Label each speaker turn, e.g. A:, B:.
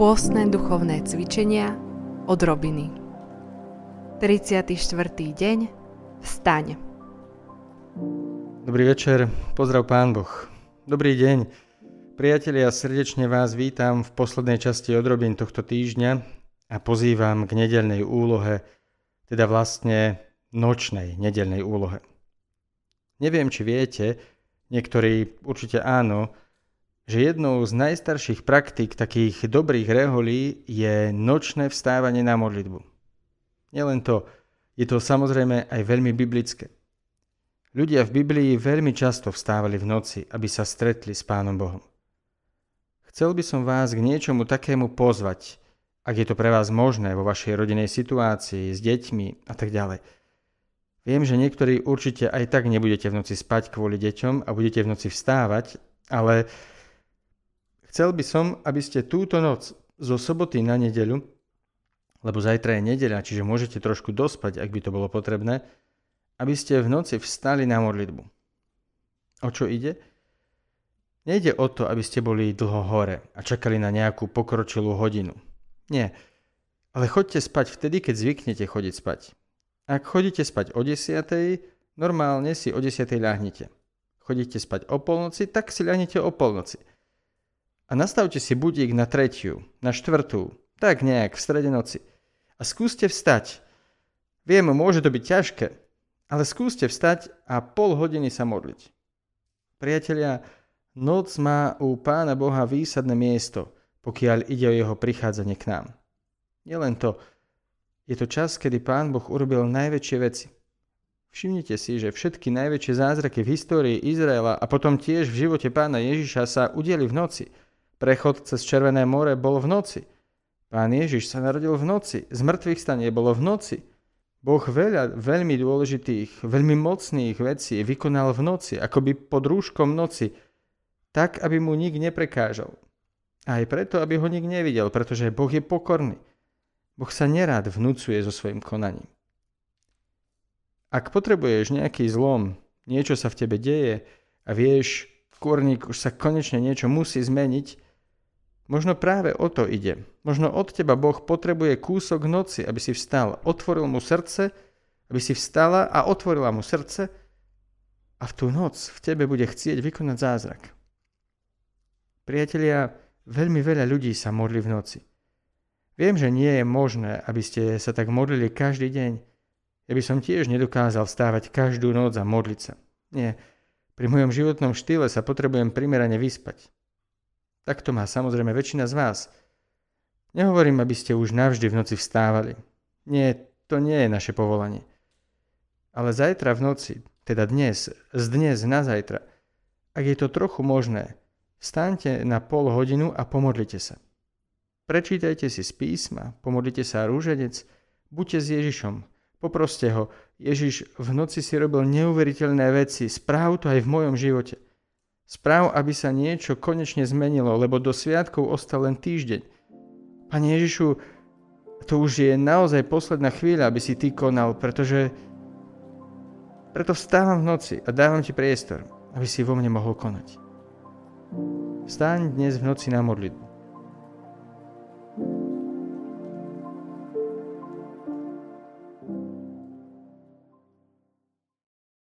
A: Pôstne duchovné cvičenia od Robiny 34. deň Vstaň
B: Dobrý večer, pozdrav Pán Boh. Dobrý deň. Priatelia, srdečne vás vítam v poslednej časti odrobín tohto týždňa a pozývam k nedelnej úlohe, teda vlastne nočnej nedelnej úlohe. Neviem, či viete, niektorí určite áno, že jednou z najstarších praktík takých dobrých reholí je nočné vstávanie na modlitbu. Nielen to, je to samozrejme aj veľmi biblické. Ľudia v Biblii veľmi často vstávali v noci, aby sa stretli s Pánom Bohom. Chcel by som vás k niečomu takému pozvať, ak je to pre vás možné vo vašej rodinej situácii, s deťmi a tak ďalej. Viem, že niektorí určite aj tak nebudete v noci spať kvôli deťom a budete v noci vstávať, ale chcel by som, aby ste túto noc zo soboty na nedeľu, lebo zajtra je nedeľa, čiže môžete trošku dospať, ak by to bolo potrebné, aby ste v noci vstali na modlitbu. O čo ide? Nejde o to, aby ste boli dlho hore a čakali na nejakú pokročilú hodinu. Nie. Ale choďte spať vtedy, keď zvyknete chodiť spať. Ak chodíte spať o 10. normálne si o 10. ľahnite. Chodíte spať o polnoci, tak si ľahnite o polnoci. A nastavte si budík na tretiu, na štvrtú, tak nejak v strede noci. A skúste vstať. Viem, môže to byť ťažké, ale skúste vstať a pol hodiny sa modliť. Priatelia, noc má u Pána Boha výsadné miesto, pokiaľ ide o jeho prichádzanie k nám. Nielen to, je to čas, kedy Pán Boh urobil najväčšie veci. Všimnite si, že všetky najväčšie zázraky v histórii Izraela a potom tiež v živote pána Ježiša sa udeli v noci. Prechod cez Červené more bol v noci. Pán Ježiš sa narodil v noci. Zmrtvých stanie bolo v noci. Boh veľa veľmi dôležitých, veľmi mocných vecí vykonal v noci, akoby pod rúškom noci, tak, aby mu nik neprekážal. Aj preto, aby ho nik nevidel, pretože Boh je pokorný. Boh sa nerád vnúcuje so svojim konaním. Ak potrebuješ nejaký zlom, niečo sa v tebe deje a vieš, kúrnik už sa konečne niečo musí zmeniť, Možno práve o to ide. Možno od teba Boh potrebuje kúsok noci, aby si vstal. Otvoril mu srdce, aby si vstala a otvorila mu srdce a v tú noc v tebe bude chcieť vykonať zázrak. Priatelia, veľmi veľa ľudí sa modlí v noci. Viem, že nie je možné, aby ste sa tak modlili každý deň. Ja by som tiež nedokázal vstávať každú noc a modliť sa. Nie, pri mojom životnom štýle sa potrebujem primerane vyspať. Tak to má samozrejme väčšina z vás. Nehovorím, aby ste už navždy v noci vstávali. Nie, to nie je naše povolanie. Ale zajtra v noci, teda dnes, z dnes na zajtra, ak je to trochu možné, vstaňte na pol hodinu a pomodlite sa. Prečítajte si z písma, pomodlite sa rúženec, buďte s Ježišom, poproste ho, Ježiš v noci si robil neuveriteľné veci, správ to aj v mojom živote – Správ, aby sa niečo konečne zmenilo, lebo do sviatkov ostal len týždeň. Pane Ježišu, to už je naozaj posledná chvíľa, aby si ty konal, pretože preto vstávam v noci a dávam ti priestor, aby si vo mne mohol konať. Vstaň dnes v noci na modlitbu.